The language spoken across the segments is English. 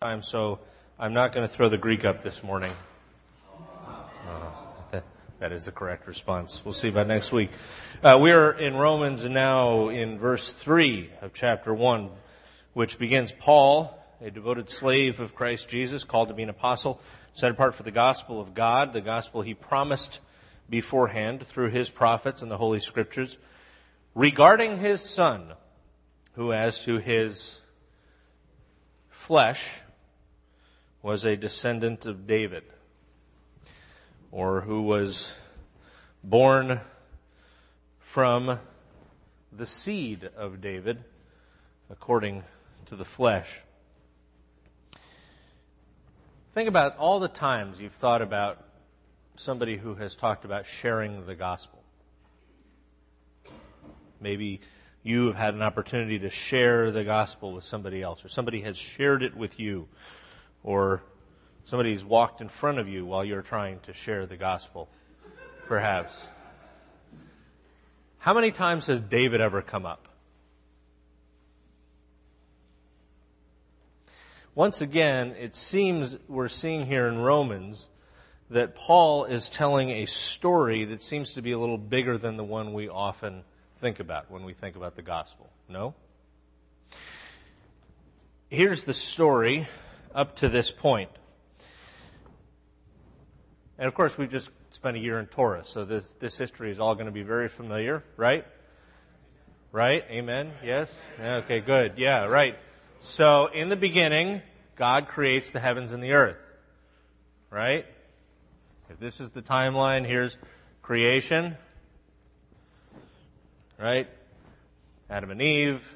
time, so I'm not going to throw the Greek up this morning. Uh, that, is the correct response. We'll see about next week. Uh, we are in Romans and now in verse 3 of chapter 1, which begins Paul, a devoted slave of Christ Jesus, called to be an apostle, set apart for the gospel of God, the gospel he promised beforehand through his prophets and the Holy Scriptures, regarding his Son, who as to his flesh was a descendant of David, or who was born from the seed of David according to the flesh. Think about all the times you've thought about somebody who has talked about sharing the gospel. Maybe you have had an opportunity to share the gospel with somebody else, or somebody has shared it with you, or somebody's walked in front of you while you're trying to share the gospel, perhaps. How many times has David ever come up? Once again, it seems we're seeing here in Romans that Paul is telling a story that seems to be a little bigger than the one we often think about when we think about the gospel. No? Here's the story up to this point. And of course, we've just spent a year in Torah, so this, this history is all going to be very familiar, right? Right? Amen? Yes? Okay, good. Yeah, right. So, in the beginning, God creates the heavens and the earth. Right? If this is the timeline, here's creation. Right? Adam and Eve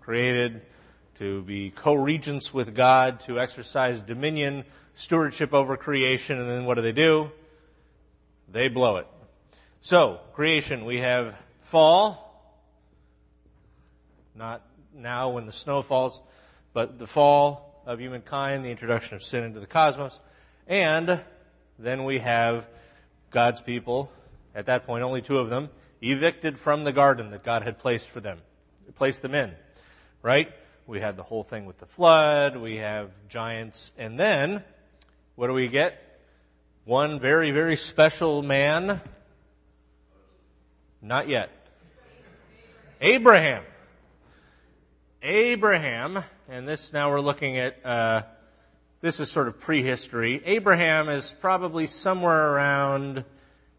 created to be co regents with God, to exercise dominion, stewardship over creation, and then what do they do? They blow it. So, creation, we have fall. Not now when the snow falls, but the fall of humankind, the introduction of sin into the cosmos. And then we have God's people, at that point only two of them, evicted from the garden that God had placed for them, placed them in. Right? We had the whole thing with the flood, we have giants, and then what do we get? One very, very special man. Not yet. Abraham. Abraham, and this now we're looking at, uh, this is sort of prehistory. Abraham is probably somewhere around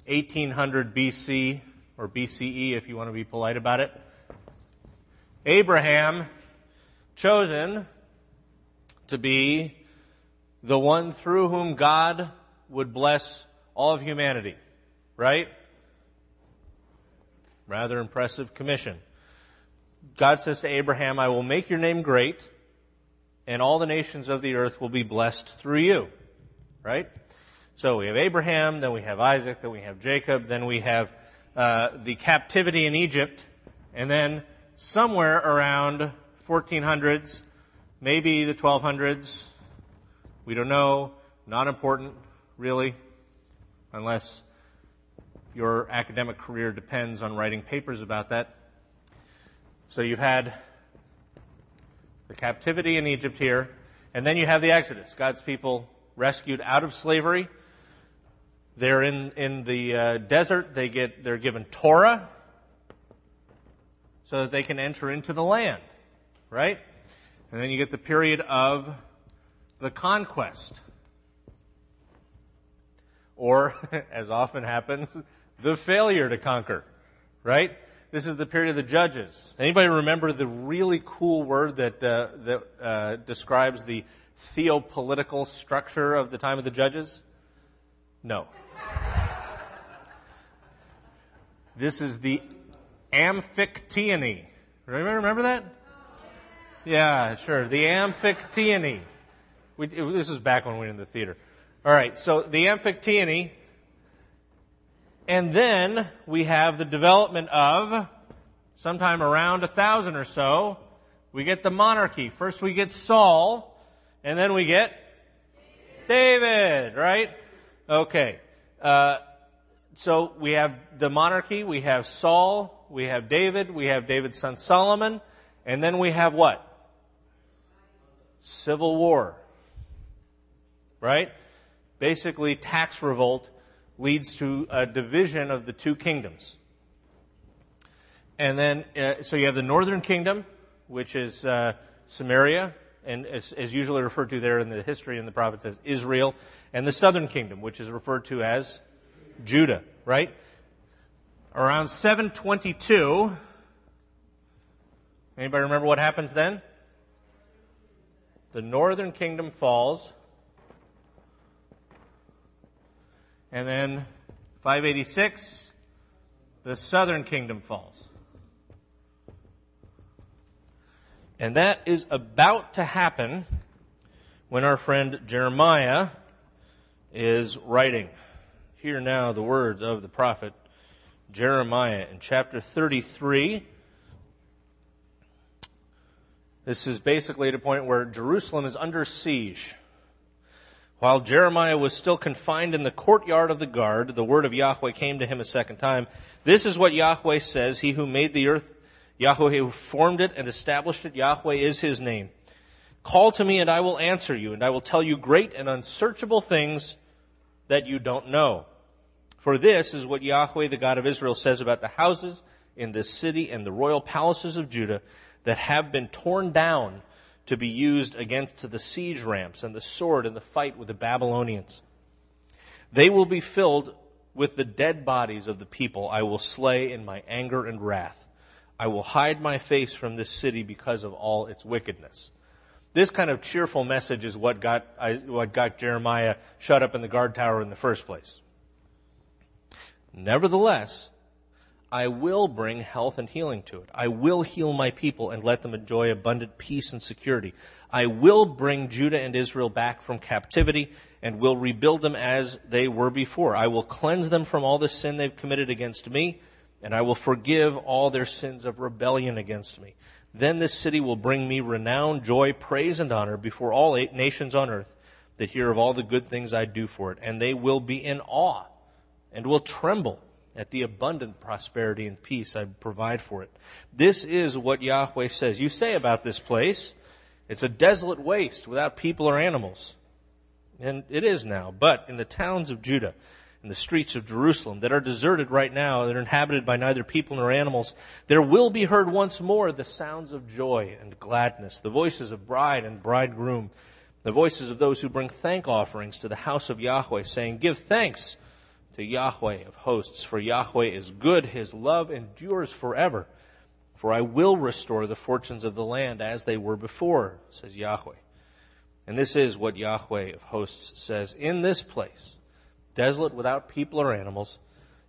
1800 BC, or BCE if you want to be polite about it. Abraham chosen to be the one through whom God would bless all of humanity, right? Rather impressive commission. God says to Abraham, I will make your name great, and all the nations of the earth will be blessed through you. Right? So we have Abraham, then we have Isaac, then we have Jacob, then we have uh, the captivity in Egypt, and then somewhere around 1400s, maybe the 1200s. We don't know. Not important, really, unless your academic career depends on writing papers about that. So you've had the captivity in Egypt here, and then you have the Exodus. God's people rescued out of slavery. They're in, in the uh, desert. They get, they're given Torah so that they can enter into the land right? And then you get the period of the conquest. Or, as often happens, the failure to conquer, right? This is the period of the judges. Anybody remember the really cool word that, uh, that uh, describes the theopolitical structure of the time of the judges? No. This is the Amphictyony. Remember, remember that? Yeah, sure. The Amphictyony. We, it, this is back when we were in the theater. All right, so the Amphictyony. And then we have the development of, sometime around a thousand or so, we get the monarchy. First we get Saul, and then we get David, right? Okay. Uh, so we have the monarchy, we have Saul, we have David, we have David's son Solomon, and then we have what? Civil war. right? Basically, tax revolt leads to a division of the two kingdoms. And then, uh, so you have the northern kingdom, which is uh, Samaria, and is, is, usually referred to there in the history in the prophets as Israel, and the southern kingdom, which is referred to as Judah, right? Around 722, anybody remember what happens then? The northern kingdom falls, and then 586, the southern kingdom falls. And that is about to happen when our friend Jeremiah is writing. Hear now the words of the prophet Jeremiah in chapter 33. This is basically at a point where Jerusalem is under siege. While Jeremiah was still confined in the courtyard of the guard, the word of Yahweh came to him a second time. This is what Yahweh says He who made the earth Yahweh who formed it and established it, Yahweh is his name. Call to me and I will answer you, and I will tell you great and unsearchable things that you don't know. For this is what Yahweh, the God of Israel, says about the houses in this city and the royal palaces of Judah that have been torn down to be used against the siege ramps and the sword in the fight with the Babylonians. They will be filled with the dead bodies of the people I will slay in my anger and wrath. I will hide my face from this city because of all its wickedness. This kind of cheerful message is what got, what got Jeremiah shut up in the guard tower in the first place. Nevertheless, I will bring health and healing to it. I will heal my people and let them enjoy abundant peace and security. I will bring Judah and Israel back from captivity and will rebuild them as they were before. I will cleanse them from all the sin they've committed against me and I will forgive all their sins of rebellion against me. Then this city will bring me renown, joy, praise, and honor before all eight nations on earth that hear of all the good things I do for it, and they will be in awe and will tremble at the abundant prosperity and peace I provide for it. This is what Yahweh says. You say about this place, it's a desolate waste without people or animals. And it is now. But in the towns of Judah, in the streets of Jerusalem that are deserted right now, that are inhabited by neither people nor animals, there will be heard once more the sounds of joy and gladness, the voices of bride and bridegroom, the voices of those who bring thank offerings to the house of Yahweh, saying, Give thanks to Yahweh of hosts, for Yahweh is good, his love endures forever. For I will restore the fortunes of the land as they were before, says Yahweh. And this is what Yahweh of hosts says in this place desolate without people or animals.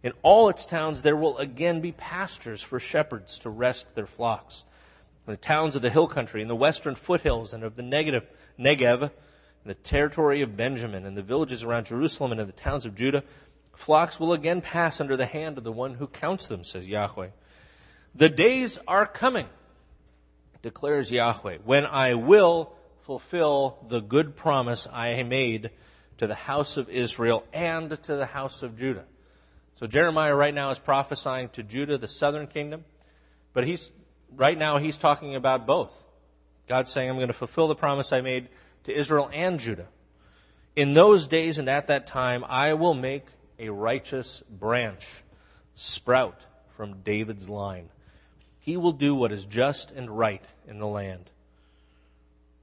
In all its towns there will again be pastures for shepherds to rest their flocks. In the towns of the hill country, in the western foothills and of the Negev, Negev, in the territory of Benjamin, and the villages around Jerusalem and in the towns of Judah, flocks will again pass under the hand of the one who counts them, says Yahweh. The days are coming, declares Yahweh, when I will fulfill the good promise I made to the house of Israel and to the house of Judah. So Jeremiah right now is prophesying to Judah, the southern kingdom, but he's right now he's talking about both. God's saying, I'm going to fulfill the promise I made to Israel and Judah. In those days and at that time, I will make a righteous branch sprout from David's line. He will do what is just and right in the land.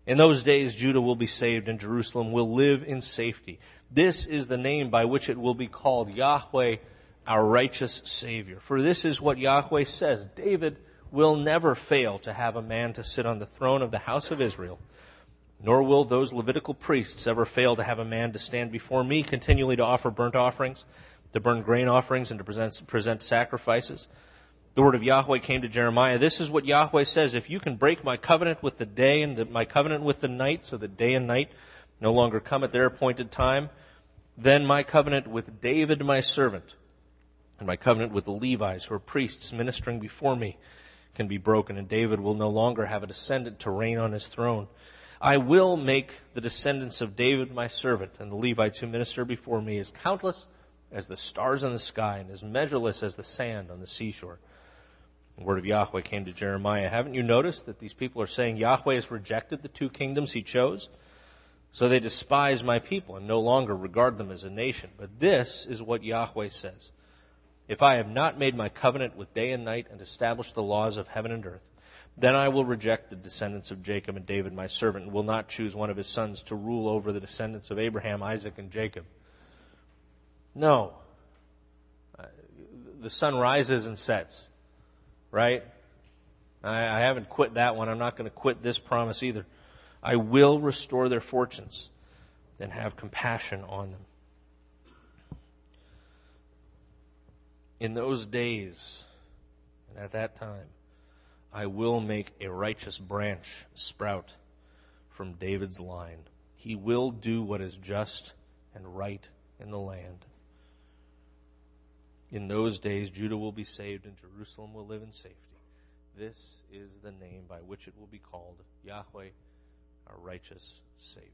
In those days, Judah will be saved and Jerusalem will live in safety. This is the name by which it will be called Yahweh, our righteous Savior. For this is what Yahweh says David will never fail to have a man to sit on the throne of the house of Israel, nor will those Levitical priests ever fail to have a man to stand before me continually to offer burnt offerings, to burn grain offerings, and to present, present sacrifices the word of Yahweh came to Jeremiah. This is what Yahweh says. If you can break my covenant with the day and the, my covenant with the night, so that day and night no longer come at their appointed time, then my covenant with David my servant and my covenant with the Levites who are priests ministering before me can be broken, and David will no longer have a descendant to reign on his throne. I will make the descendants of David my servant and the Levites who minister before me as countless as the stars in the sky and as measureless as the sand on the seashore. The word of Yahweh came to Jeremiah. Haven't you noticed that these people are saying Yahweh has rejected the two kingdoms he chose? So they despise my people and no longer regard them as a nation. But this is what Yahweh says If I have not made my covenant with day and night and established the laws of heaven and earth, then I will reject the descendants of Jacob and David my servant, and will not choose one of his sons to rule over the descendants of Abraham, Isaac, and Jacob. No. Uh, the sun rises and sets, right? I, I haven't quit that one. I'm not going to quit this promise either. I will restore their fortunes and have compassion on them. In those days and at that time, I will make a righteous branch sprout from David's line. He will do what is just and right in the land. In those days, Judah will be saved and Jerusalem will live in safety. This is the name by which it will be called Yahweh our righteous Savior.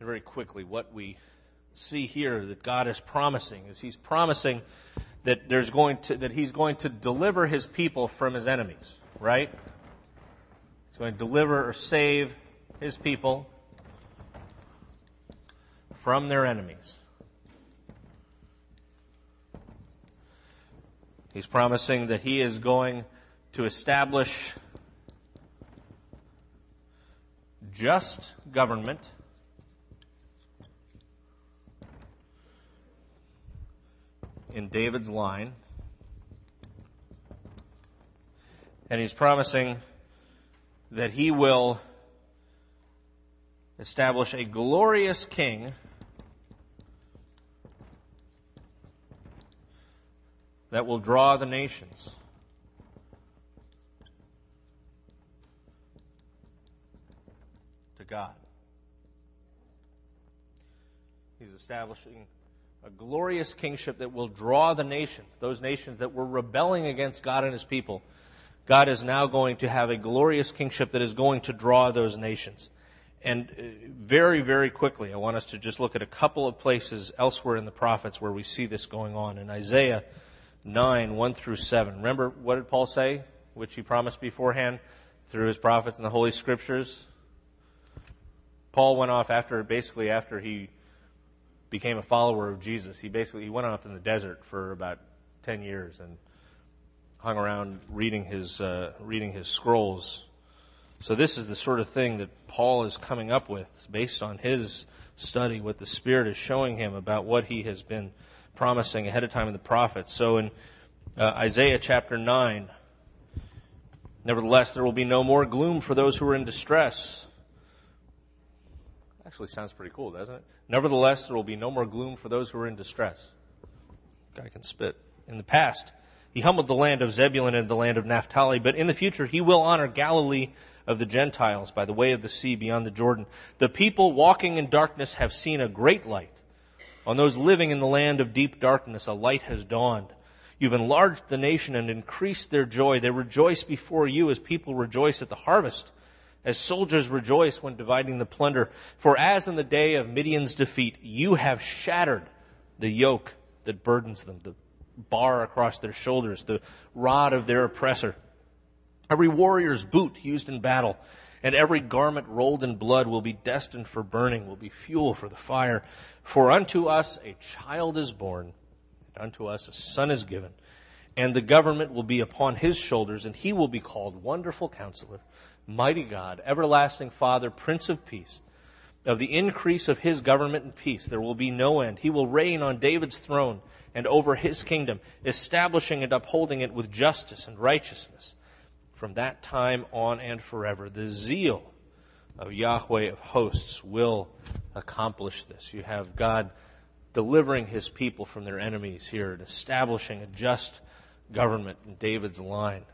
And very quickly, what we see here that God is promising is He's promising that there's going to that He's going to deliver His people from His enemies, right? He's going to deliver or save His people from their enemies. He's promising that He is going to establish just government. David's line. And he's promising that he will establish a glorious king that will draw the nations. To God. He's establishing a glorious kingship that will draw the nations, those nations that were rebelling against God and his people. God is now going to have a glorious kingship that is going to draw those nations. And uh, very, very quickly, I want us to just look at a couple of places elsewhere in the prophets where we see this going on. In Isaiah 9, 1 through 7. Remember, what did Paul say? Which he promised beforehand through his prophets and the Holy Scriptures? Paul went off after basically after he became a follower of Jesus. He basically he went off in the desert for about ten years and hung around reading his uh, reading his scrolls. So this is the sort of thing that Paul is coming up with based on his study, what the Spirit is showing him about what he has been promising ahead of time in the prophets. So in uh, Isaiah chapter nine. Nevertheless, there will be no more gloom for those who are in distress. Actually, sounds pretty cool, doesn't it? Nevertheless, there will be no more gloom for those who are in distress. Guy can spit. In the past, he humbled the land of Zebulun and the land of Naphtali, but in the future, he will honor Galilee of the Gentiles by the way of the sea beyond the Jordan. The people walking in darkness have seen a great light. On those living in the land of deep darkness, a light has dawned. You've enlarged the nation and increased their joy. They rejoice before you as people rejoice at the harvest as soldiers rejoice when dividing the plunder. For as in the day of Midian's defeat, you have shattered the yoke that burdens them, the bar across their shoulders, the rod of their oppressor. Every warrior's boot used in battle and every garment rolled in blood will be destined for burning, will be fuel for the fire. For unto us a child is born, and unto us a son is given, and the government will be upon his shoulders, and he will be called Wonderful Counselor mighty God, everlasting Father, Prince of Peace. Of the increase of his government and peace, there will be no end. He will reign on David's throne and over his kingdom, establishing and upholding it with justice and righteousness from that time on and forever. The zeal of Yahweh of hosts will accomplish this. You have God delivering his people from their enemies here and establishing a just government in David's line.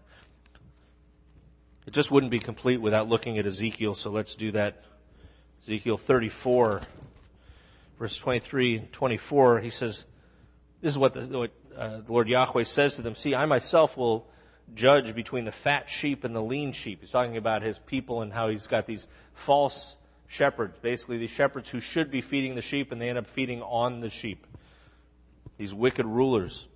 It just wouldn't be complete without looking at Ezekiel, so let's do that. Ezekiel 34, verse 23 and 24, he says, This is what the, what, uh, the Lord Yahweh says to them See, I myself will judge between the fat sheep and the lean sheep. He's talking about his people and how he's got these false shepherds, basically, these shepherds who should be feeding the sheep and they end up feeding on the sheep. These wicked rulers.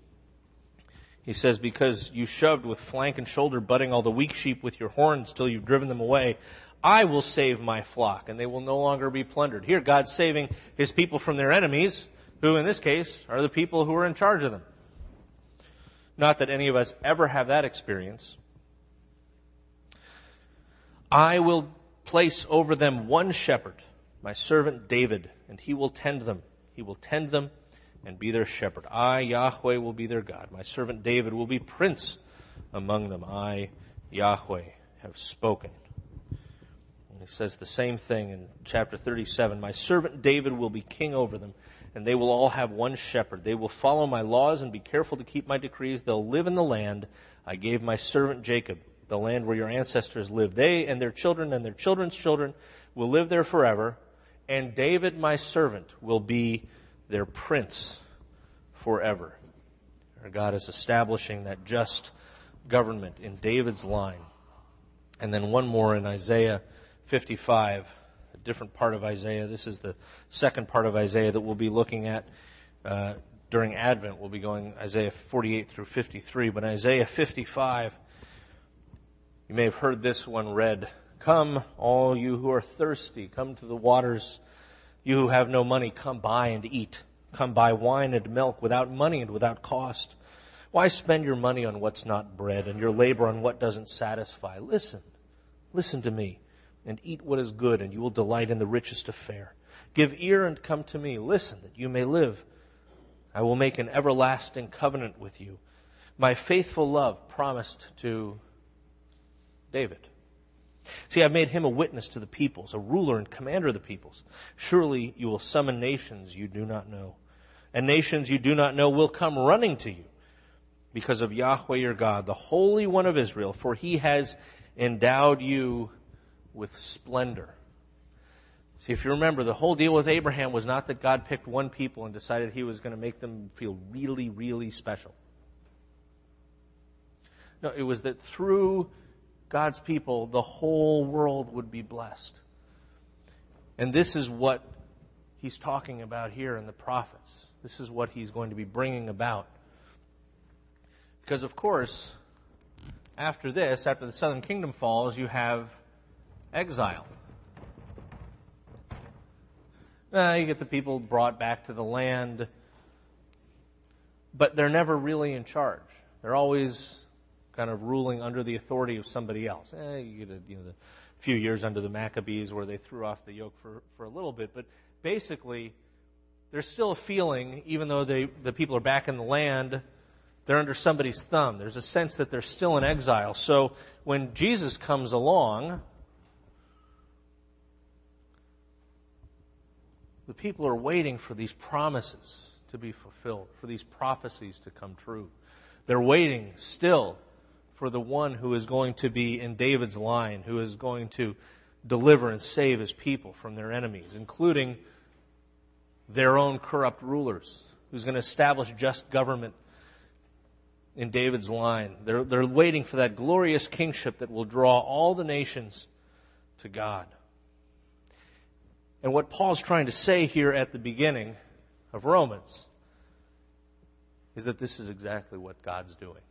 He says, Because you shoved with flank and shoulder, butting all the weak sheep with your horns till you've driven them away, I will save my flock, and they will no longer be plundered. Here, God's saving his people from their enemies, who in this case are the people who are in charge of them. Not that any of us ever have that experience. I will place over them one shepherd, my servant David, and he will tend them. He will tend them and be their shepherd. I, Yahweh, will be their God. My servant David will be prince among them. I, Yahweh, have spoken. And he says the same thing in chapter 37. My servant David will be king over them, and they will all have one shepherd. They will follow my laws and be careful to keep my decrees. They'll live in the land I gave my servant Jacob, the land where your ancestors lived. They and their children and their children's children will live there forever, and David, my servant, will be their prince forever. Our God is establishing that just government in David's line. And then one more in Isaiah 55, a different part of Isaiah. This is the second part of Isaiah that we'll be looking at uh, during Advent. We'll be going Isaiah 48 through 53. But Isaiah 55, you may have heard this one read Come, all you who are thirsty, come to the waters. You who have no money, come buy and eat. Come buy wine and milk without money and without cost. Why spend your money on what's not bread and your labor on what doesn't satisfy? Listen, listen to me, and eat what is good, and you will delight in the richest of fare. Give ear and come to me. Listen, that you may live. I will make an everlasting covenant with you. My faithful love promised to David. See, I've made him a witness to the peoples, a ruler and commander of the peoples. Surely you will summon nations you do not know, and nations you do not know will come running to you because of Yahweh your God, the Holy One of Israel, for he has endowed you with splendor. See, if you remember, the whole deal with Abraham was not that God picked one people and decided he was going to make them feel really, really special. No, it was that through God's people, the whole world would be blessed. And this is what he's talking about here in the prophets. This is what he's going to be bringing about. Because, of course, after this, after the southern kingdom falls, you have exile. Uh, you get the people brought back to the land, but they're never really in charge. They're always kind of ruling under the authority of somebody else. Eh, you get a you know, the few years under the Maccabees where they threw off the yoke for, for a little bit, but basically, there's still a feeling, even though they, the people are back in the land, they're under somebody's thumb. There's a sense that they're still in exile. So when Jesus comes along, the people are waiting for these promises to be fulfilled, for these prophecies to come true. They're waiting still for the one who is going to be in David's line, who is going to deliver and save his people from their enemies, including their own corrupt rulers, who's going to establish just government in David's line. They're, they're waiting for that glorious kingship that will draw all the nations to God. And what Paul's trying to say here at the beginning of Romans is that this is exactly what God's doing.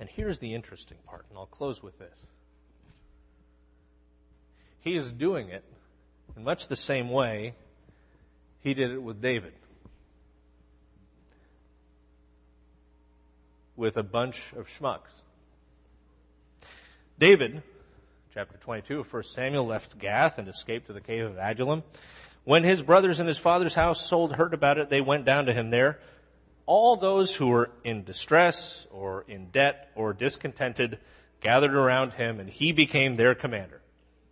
And here's the interesting part, and I'll close with this. He is doing it in much the same way he did it with David. With a bunch of schmucks. David, chapter 22 of 1 Samuel, left Gath and escaped to the cave of Adullam. When his brothers in his father's household heard about it, they went down to him there all those who were in distress or in debt or discontented gathered around him, and he became their commander.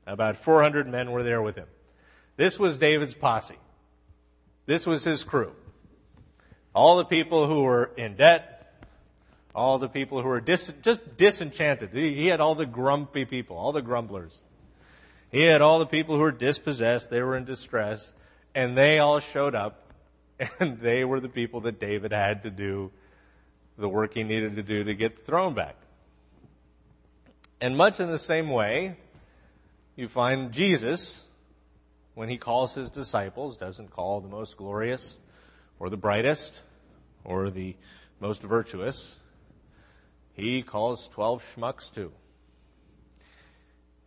About 400 men were there with him. This was David's posse. This was his crew. All the people who were in debt, all the people who were dis- just disenchanted. He had all the grumpy people, all the grumblers. He had all the people who were dispossessed, they were in distress, and they all showed up and they were the people that David had to do the work he needed to do to get the throne back. And much in the same way, you find Jesus, when he calls his disciples, doesn't call the most glorious or the brightest or the most virtuous. He calls 12 schmucks too.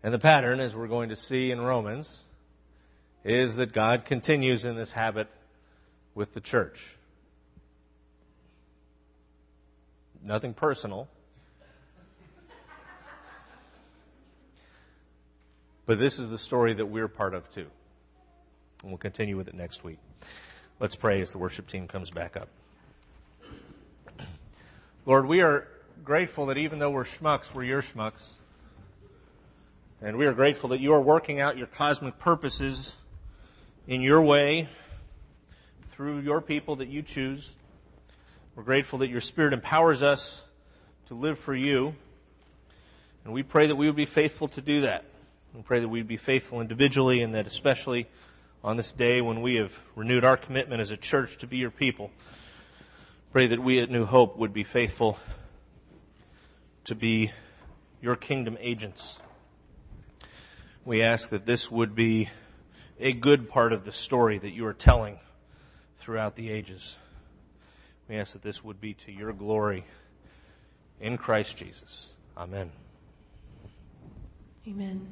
And the pattern, as we're going to see in Romans, is that God continues in this habit with the church. Nothing personal. But this is the story that we're part of too. And we'll continue with it next week. Let's pray as the worship team comes back up. Lord, we are grateful that even though we're schmucks, we're your schmucks. And we are grateful that you are working out your cosmic purposes in your way through your people that you choose. We're grateful that your Spirit empowers us to live for you. And we pray that we would be faithful to do that. We pray that we'd be faithful individually and that especially on this day when we have renewed our commitment as a church to be your people, pray that we at New Hope would be faithful to be your kingdom agents. We ask that this would be a good part of the story that you are telling throughout the ages. We ask that this would be to your glory in Christ Jesus. Amen. Amen.